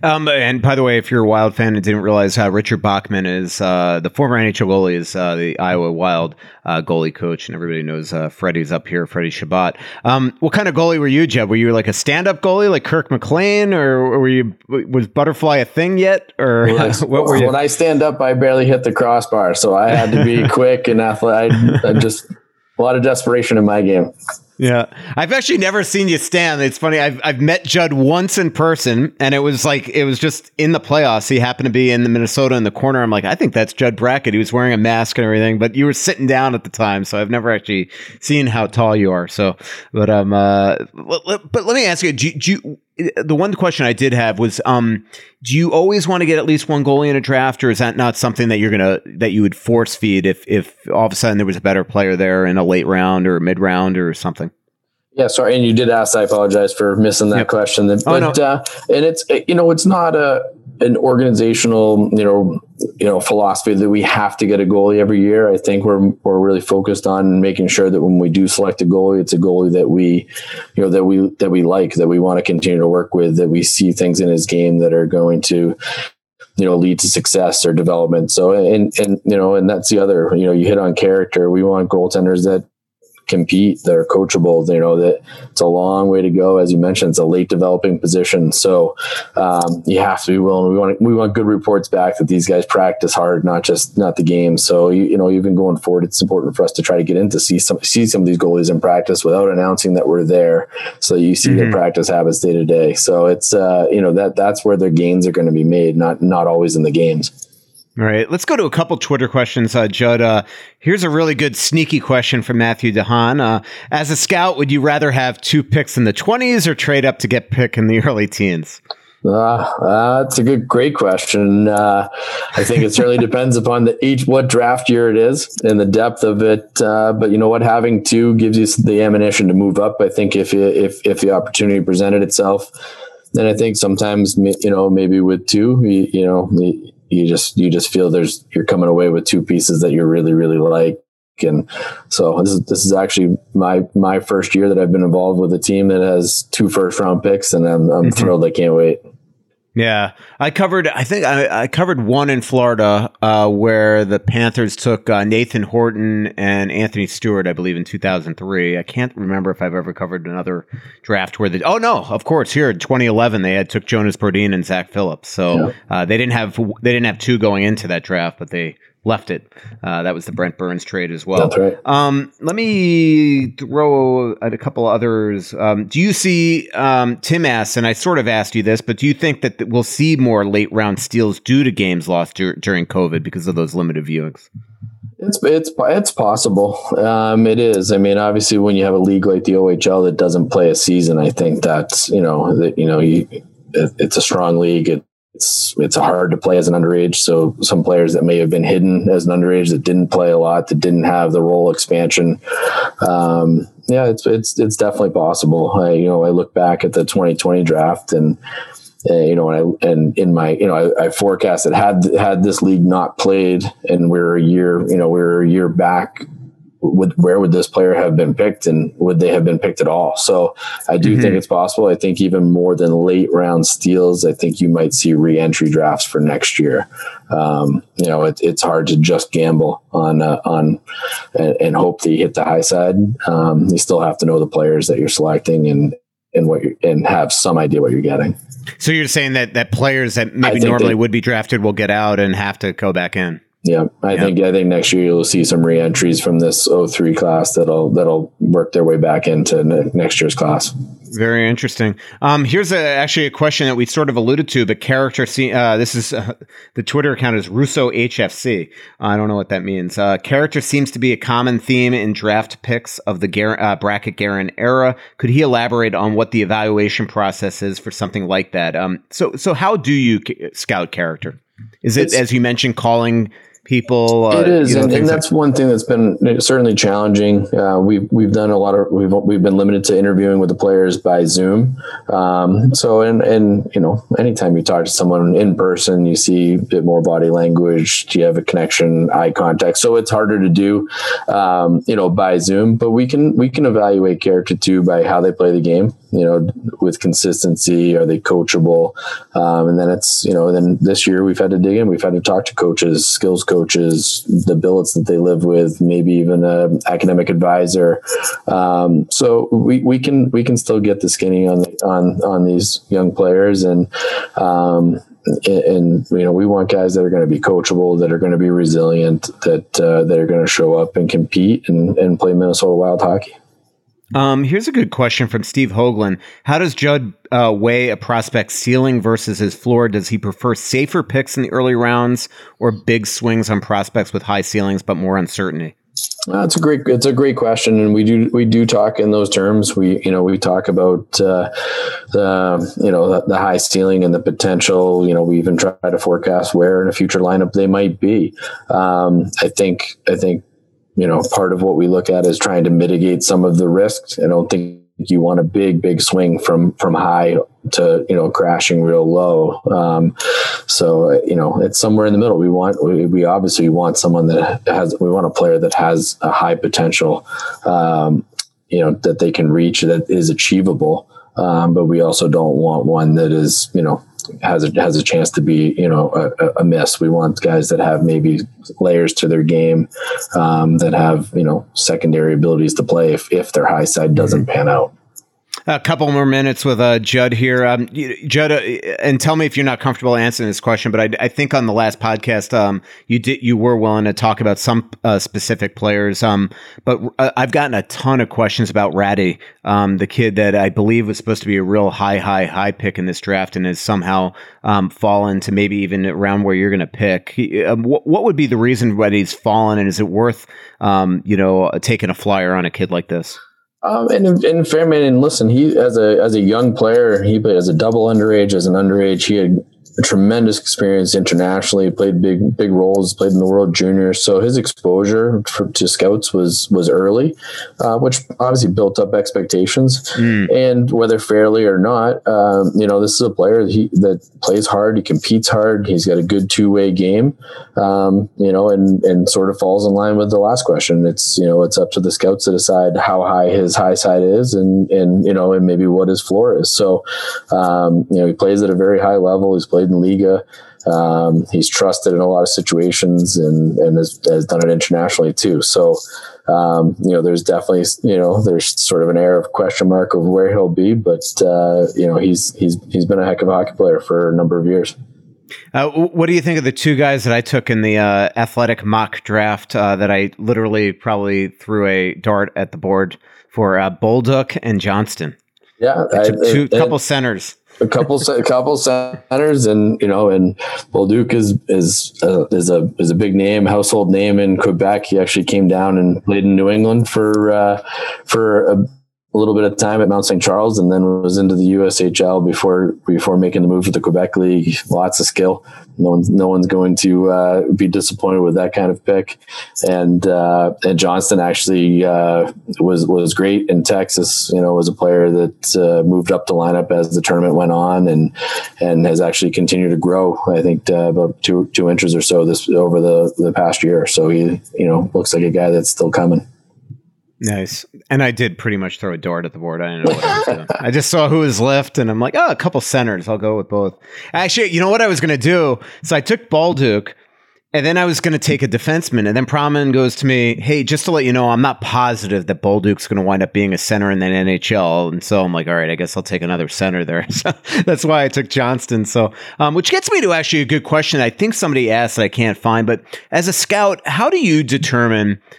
Um, and by the way, if you're a Wild fan and didn't realize, uh, Richard Bachman is uh, the former NHL goalie, is uh, the Iowa Wild uh, goalie coach, and everybody knows uh, Freddie's up here, Freddie Chabot. Um, what kind of goalie were you, Jeb? Were you like a stand-up goalie, like Kirk McLean, or were you was butterfly a thing yet, or well, what were you? When I stand up, I barely hit the crossbar, so I had to be quick and athletic. I, I just a lot of desperation in my game. Yeah, I've actually never seen you stand. It's funny. I've I've met Judd once in person, and it was like it was just in the playoffs. He happened to be in the Minnesota in the corner. I'm like, I think that's Judd Brackett. He was wearing a mask and everything, but you were sitting down at the time, so I've never actually seen how tall you are. So, but um, uh, but let me ask you, do, do you the one question I did have was, um, do you always want to get at least one goalie in a draft, or is that not something that you're gonna that you would force feed if if all of a sudden there was a better player there in a late round or mid round or something? Yeah, sorry, and you did ask. I apologize for missing that yep. question. But oh, no. uh, and it's you know it's not a an organizational you know you know philosophy that we have to get a goalie every year. I think we're we're really focused on making sure that when we do select a goalie, it's a goalie that we you know that we that we like, that we want to continue to work with, that we see things in his game that are going to you know lead to success or development. So and and you know and that's the other you know you hit on character. We want goaltenders that compete, They're coachable. You know that it's a long way to go. As you mentioned, it's a late developing position, so um, you have to be willing. We want we want good reports back that these guys practice hard, not just not the game. So you, you know, even going forward, it's important for us to try to get in to see some see some of these goalies in practice without announcing that we're there, so you see mm-hmm. their practice habits day to day. So it's uh, you know that that's where their gains are going to be made, not not always in the games. All right, let's go to a couple Twitter questions, uh, Judd. Uh, here's a really good sneaky question from Matthew Dehan. Uh, as a scout, would you rather have two picks in the 20s or trade up to get pick in the early teens? Uh, that's a good, great question. Uh, I think it certainly depends upon the each what draft year it is and the depth of it. Uh, but you know what, having two gives you the ammunition to move up. I think if you, if if the opportunity presented itself, then I think sometimes you know maybe with two, you, you know you just you just feel there's you're coming away with two pieces that you really really like and so this is this is actually my my first year that I've been involved with a team that has two first round picks and I'm I'm mm-hmm. thrilled I can't wait. Yeah, I covered. I think I, I covered one in Florida uh, where the Panthers took uh, Nathan Horton and Anthony Stewart, I believe, in 2003. I can't remember if I've ever covered another draft where the. Oh no, of course, here in 2011 they had took Jonas Brodin and Zack Phillips. So yeah. uh, they didn't have they didn't have two going into that draft, but they left it. Uh, that was the Brent Burns trade as well. That's right. Um, let me throw a, a couple others. Um, do you see um, Tim asks, and I sort of asked you this, but do you think that we'll see more late round steals due to games lost dur- during COVID because of those limited viewings? It's it's it's possible. Um, it is. I mean, obviously, when you have a league like the OHL that doesn't play a season, I think that's you know that you know you, it, it's a strong league. It, it's it's hard to play as an underage. So some players that may have been hidden as an underage that didn't play a lot, that didn't have the role expansion. Um, yeah, it's it's it's definitely possible. I you know I look back at the 2020 draft and. Uh, you know, and, I, and in my, you know, I, I forecasted had had this league not played, and we're a year, you know, we're a year back would where would this player have been picked and would they have been picked at all? So I do mm-hmm. think it's possible. I think even more than late round steals, I think you might see re-entry drafts for next year. Um, you know, it, it's hard to just gamble on uh, on and, and, hope that you hit the high side. Um, you still have to know the players that you're selecting and and what you and have some idea what you're getting. So you're saying that that players that maybe normally they, would be drafted will get out and have to go back in. Yeah, I think I think next year you'll see some re-entries from this 03 class that'll that'll work their way back into next year's class. Very interesting. Um, here's a, actually a question that we sort of alluded to. The character, see, uh, this is uh, the Twitter account is Russo HFC. I don't know what that means. Uh, character seems to be a common theme in draft picks of the Gar- uh, Brackett Guerin era. Could he elaborate on what the evaluation process is for something like that? Um, so, so how do you scout character? Is it, it's, as you mentioned, calling people. Uh, it is, you know, and, and, that's like- one thing that's been certainly challenging. Uh, we've we've done a lot of we've we've been limited to interviewing with the players by Zoom. Um, so and and you know, anytime you talk to someone in person, you see a bit more body language. Do you have a connection, eye contact? So it's harder to do, um, you know, by Zoom. But we can we can evaluate character too by how they play the game. You know, with consistency, are they coachable? Um, and then it's you know, then this year we've had to dig in. We've had to talk to coaches, skills coaches the billets that they live with, maybe even an academic advisor. Um, so we, we can we can still get the skinny on the, on on these young players, and um, and you know we want guys that are going to be coachable, that are going to be resilient, that uh, that are going to show up and compete and, and play Minnesota Wild hockey. Um, here's a good question from Steve Hoagland. How does Judd uh, weigh a prospect's ceiling versus his floor? Does he prefer safer picks in the early rounds or big swings on prospects with high ceilings but more uncertainty? That's a great. It's a great question, and we do we do talk in those terms. We you know we talk about uh, the you know the, the, high ceiling and the potential. You know we even try to forecast where in a future lineup they might be. Um, I think I think you know, part of what we look at is trying to mitigate some of the risks. I don't think you want a big, big swing from from high to you know crashing real low. Um, so you know, it's somewhere in the middle. We want we, we obviously want someone that has we want a player that has a high potential. Um, you know that they can reach that is achievable. Um, but we also don't want one that is you know has a, has a chance to be you know a, a miss. We want guys that have maybe layers to their game, um, that have you know secondary abilities to play if if their high side doesn't pan out. A couple more minutes with uh, Judd here. Um, Judd, uh, and tell me if you're not comfortable answering this question, but I, I think on the last podcast, um, you did you were willing to talk about some uh, specific players. Um, but uh, I've gotten a ton of questions about Räty, um, the kid that I believe was supposed to be a real high, high, high pick in this draft, and has somehow um, fallen to maybe even around where you're going to pick. He, um, what, what would be the reason why he's fallen, and is it worth you know taking a flyer on a kid like this? Um, and in Fairman, and listen, he as a as a young player, he played as a double underage, as an underage, he had a tremendous experience internationally. Played big big roles. Played in the World Juniors, so his exposure for, to scouts was was early, uh, which obviously built up expectations. Mm. And whether fairly or not, um, you know, this is a player that, he, that plays hard. He competes hard. He's got a good two way game. Um, you know, and and sort of falls in line with the last question. It's you know, it's up to the scouts to decide how high his high side is, and and you know, and maybe what his floor is. So, um, you know, he plays at a very high level. He's played in Liiga. Um, he's trusted in a lot of situations and, and has, has done it internationally too. So, um, you know, there's definitely, you know, there's sort of an air of question mark of where he'll be, but, uh, you know, he's, he's, he's been a heck of a hockey player for a number of years. Uh, what do you think of the two guys that I took in the uh, athletic mock draft uh, that I literally probably threw a dart at the board for uh, Bolduc and Johnston? Yeah, I two I, couple centers a couple a couple centers, and you know, and Bolduc is is uh, is a is a big name, household name in Quebec. He actually came down and played in New England for uh, for a a little bit of time at Mount St. Charles and then was into the USHL before before making the move to the Quebec League. Lots of skill. No one's no one's going to uh, be disappointed with that kind of pick. And uh, and Johnston actually uh, was was great in Texas. You know, was a player that uh, moved up the lineup as the tournament went on, and and has actually continued to grow. I think uh, about two two inches or so this over the the past year. So he you know looks like a guy that's still coming. Nice. And I did pretty much throw a dart at the board. I didn't know what I was doing. I just saw who was left, and I'm like, oh, a couple centers. I'll go with both. Actually, you know what I was going to do? So I took Bolduc, and then I was going to take a defenseman. And then Pronman goes to me, hey, just to let you know, I'm not positive that Bolduc's going to wind up being a center in the NHL. And so I'm like, all right, I guess I'll take another center there. So that's why I took Johnston. So, um, which gets me to actually a good question. I think somebody asked that I can't find, but as a scout, how do you determine –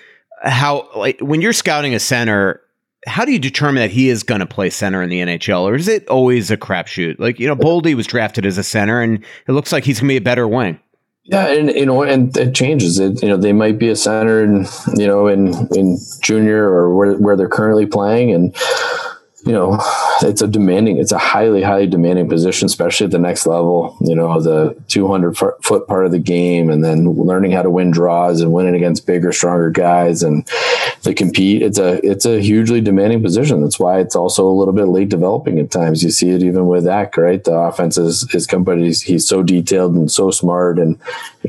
how like when you're scouting a center how do you determine that he is going to play center in the NHL, or is it always a crapshoot? Like you know, Boldy was drafted as a center, and it looks like he's going to be a better wing. Yeah, and you know, and it changes. It you know, they might be a center, in, you know, in in junior or where where they're currently playing, and you know, it's a demanding, it's a highly, highly demanding position, especially at the next level, you know, the 200 foot part of the game and then learning how to win draws and winning against bigger, stronger guys and to compete. It's a, it's a hugely demanding position. That's why it's also a little bit late developing at times. You see it even with Ek, right? The offense is, is company. He's, he's so detailed and so smart and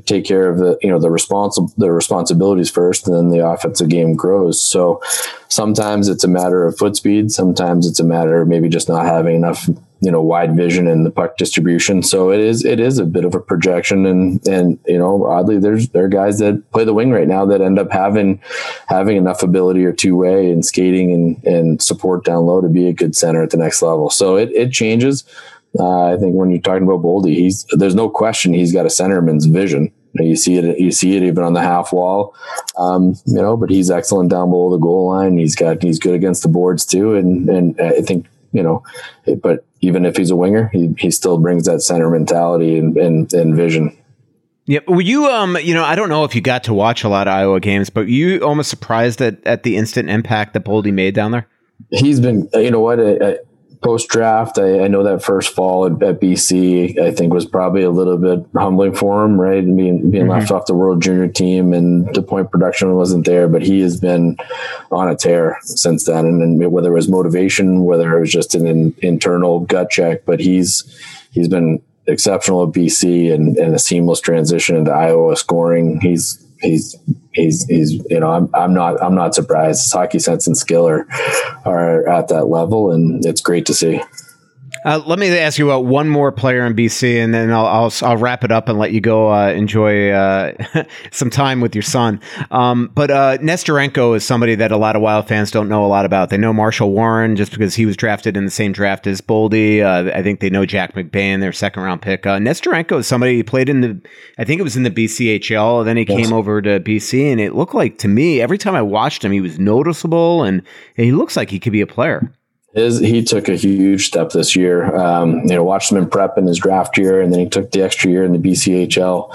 take care of the, you know, the responsible, the responsibilities first and then the offensive game grows. So sometimes it's a matter of foot speed. Sometimes it's a matter of maybe just not having enough you know wide vision in the puck distribution. So it is it is a bit of a projection, and and you know oddly there's there are guys that play the wing right now that end up having having enough ability or two way and skating and and support down low to be a good center at the next level. So it it changes. Uh, I think when you're talking about Boldy, he's there's no question he's got a centerman's vision. You see it. You see it even on the half wall, um, you know. But he's excellent down below the goal line. He's got he's good against the boards too, and and I think you know, but even if he's a winger, he, he still brings that center mentality and, and, and vision. Yeah, were you um you know I don't know if you got to watch a lot of Iowa games, but you almost surprised at, at the instant impact that Boldy made down there. He's been you know what I, post draft, I, I, know that first fall at, at, BC, I think was probably a little bit humbling for him, right? Being being mm-hmm. left off the World Junior team and the point production wasn't there, but he has been on a tear since then. And, and whether it was motivation, whether it was just an in, internal gut check, but he's he's been exceptional at BC and, and a seamless transition into Iowa scoring. He's he's he's he's you know I'm I'm not I'm not surprised. His hockey sense and skill are are at that level, and it's great to see. Uh, let me ask you about one more player in BC, and then I'll I'll, I'll wrap it up and let you go uh, enjoy uh, some time with your son. Um, but uh, Nesterenko is somebody that a lot of Wild fans don't know a lot about. They know Marshall Warren just because he was drafted in the same draft as Boldy. Uh, I think they know Jack McBain, their second round pick. Uh, Nesterenko is somebody who played in the, I think it was in the BCHL. Then he yes. came over to BC, and it looked like to me every time I watched him, he was noticeable, and, and he looks like he could be a player his he took a huge step this year. Um, you know, watched him in prep in his draft year, and then he took the extra year in the BCHL.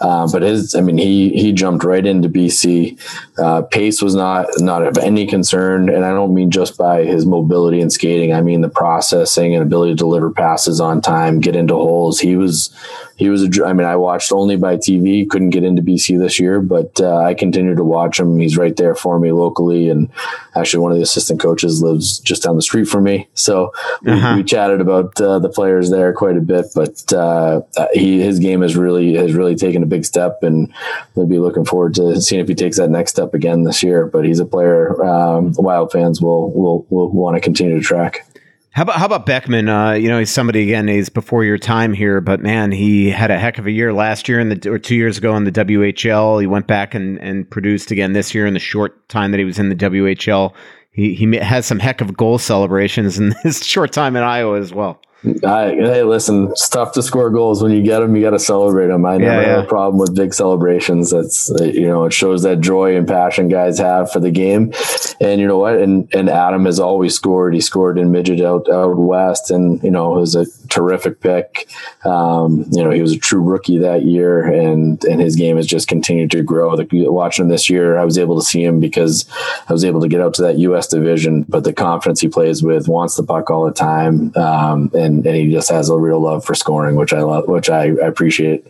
Uh, but his, I mean, he he jumped right into BC. Uh, pace was not not of any concern, and I don't mean just by his mobility and skating. I mean the processing and ability to deliver passes on time, get into holes. He was he was a, I mean, I watched only by TV, couldn't get into BC this year, but uh, I continue to watch him. He's right there for me locally. And actually, one of the assistant coaches lives just down the street from me. So uh-huh. we, we, chatted about uh, the players there quite a bit, but uh, he, his game has really, has really taken a big step and we'll be looking forward to seeing if he takes that next step again this year. But he's a player um, Wild fans will, will, will want to continue to track. How about how about Beckman? Uh, you know, he's somebody again. He's before your time here, but man, he had a heck of a year last year in the or two years ago in the WHL. He went back and, and produced again this year in the short time that he was in the WHL. He he has some heck of goal celebrations in this short time in Iowa as well. I, hey, listen, it's tough to score goals when you get them. You got to celebrate them. I never Yeah, have a problem with big celebrations. That's uh, you know, it shows that joy and passion guys have for the game. And you know what? And and Adam has always scored. He scored in midget out out west, and you know, it was a terrific pick. Um, you know, he was a true rookie that year, and and his game has just continued to grow. The, watching him this year, I was able to see him because I was able to get out to that U.S. division. But the confidence he plays with, wants the puck all the time, um, and and he just has a real love for scoring, which I love, which I, I appreciate.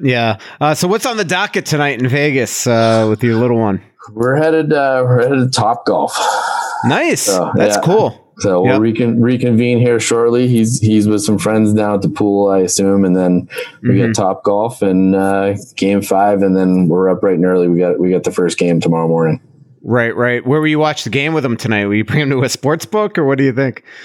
Yeah. Uh, so what's on the docket tonight in Vegas uh, with your little one? We're headed uh, we're headed to Top Golf. Nice. So, That's yeah. cool. So we'll recon- reconvene here shortly. He's he's with some friends down at the pool, I assume, and then we Mm-hmm. get Top Golf and uh, Game Five, and then we're up bright and early. We got we got the first game tomorrow morning. Right, right. Where will you watch the game with him tonight? Will you bring him to a sports book, or what do you think?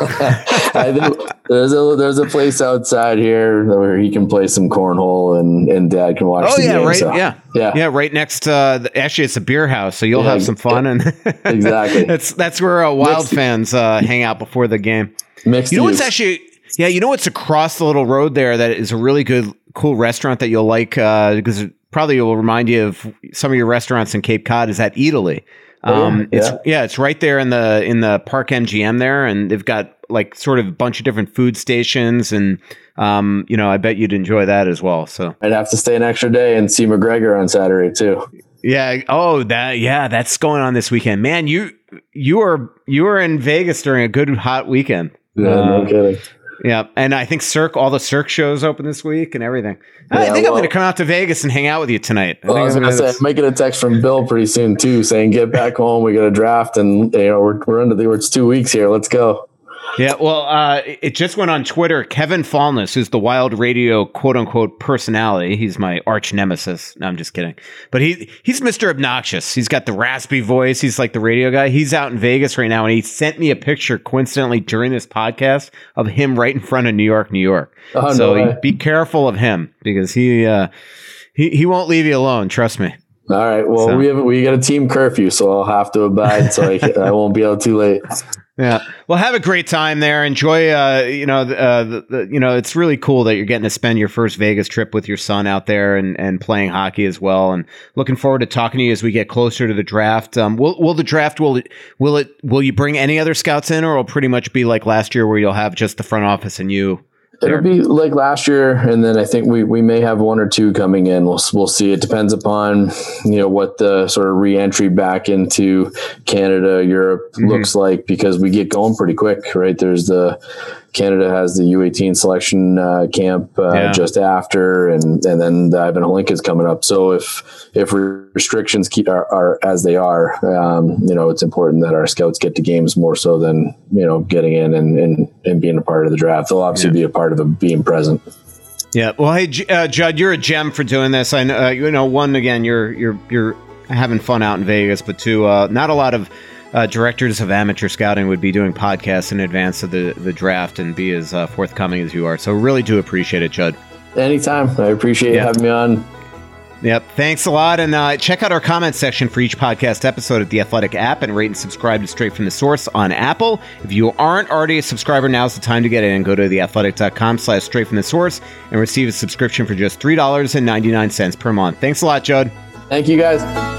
I think there's a there's a place outside here where he can play some cornhole and and Dad can watch. Oh yeah, game, right. so, yeah, yeah, yeah. Right next. Uh, actually, it's a beer house, so you'll Yeah, have some fun. And exactly. that's that's where uh, Wild Mixed- fans uh, hang out before the game. Mixed You know what's actually yeah, you know what's across the little road there that is a really good cool restaurant that you'll like uh, because probably it probably will remind you of some of your restaurants in Cape Cod is Eataly. Um, yeah. it's yeah, it's right there in the in the Park MGM there, and they've got like sort of a bunch of different food stations, and um, you know, I bet you'd enjoy that as well. So I'd have to stay an extra day and see McGregor on Saturday too. yeah, oh that yeah, that's going on this weekend, man. You you are you are in Vegas during a good hot weekend. Yeah, no Um, kidding. Yeah, and I think Cirque, all the Cirque shows open this week and everything. I Yeah, think I'm going to come out to Vegas and hang out with you tonight. I Well, I was I'm gonna say, I'm making a text from Bill pretty soon too, saying get back home. We got a draft, and you know we're we're under the it's two weeks here. Let's go. Yeah, well, uh, it just went on Twitter. Kevin Falness, who's the Wild Radio quote unquote personality, he's my arch nemesis. No, I'm just kidding. But he he's Mr. Obnoxious. He's got the raspy voice. He's like the radio guy. He's out in Vegas right now, and he sent me a picture coincidentally during this podcast of him right in front of New York, New York. Oh, so way. be careful of him because he uh, he he won't leave you alone. Trust me. All right. Well, So- we have we got a team curfew, so I'll have to abide. So I, I won't be out too late. Yeah. Well, have a great time there. Enjoy. Uh, you know, uh, the, the, you know, it's really cool that you're getting to spend your first Vegas trip with your son out there and, and playing hockey as well. And looking forward to talking to you as we get closer to the draft. Um, will will the draft will it will it will you bring any other scouts in, or will pretty much be like last year where you'll have just the front office and you? It'll be like last year, and then I think we, we may have one or two coming in. We'll we'll see. It depends upon you know what the sort of reentry back into Canada, Europe Mm-hmm. looks like because we get going pretty quick, right? There's the Canada has the U18 selection uh, camp uh, Yeah. just after, and and then the Ivan Hlinka is coming up. So if if restrictions keep are, are as they are, um, you know, it's important that our scouts get to games more so than you know getting in and and, and being a part of the draft. They'll obviously be a part of it, being present. Yeah. Well, hey, uh, Judd, you're a gem for doing this. I know. Uh, you know, one again, you're you're you're having fun out in Vegas, but two, uh, not a lot of uh, directors of amateur scouting would be doing podcasts in advance of the the draft and be as uh, forthcoming as you are. So really do appreciate it, Judd. Anytime. I appreciate you Yeah. having me on. Yep. Thanks a lot. And uh, check out our comment section for each podcast episode at the Athletic app and rate and subscribe to Straight from the Source on Apple. If you aren't already a subscriber, now's the time to get in. Go to theathletic.com slash straight from the source and receive a subscription for just $3.99 per month. Thanks a lot, Judd. Thank you guys.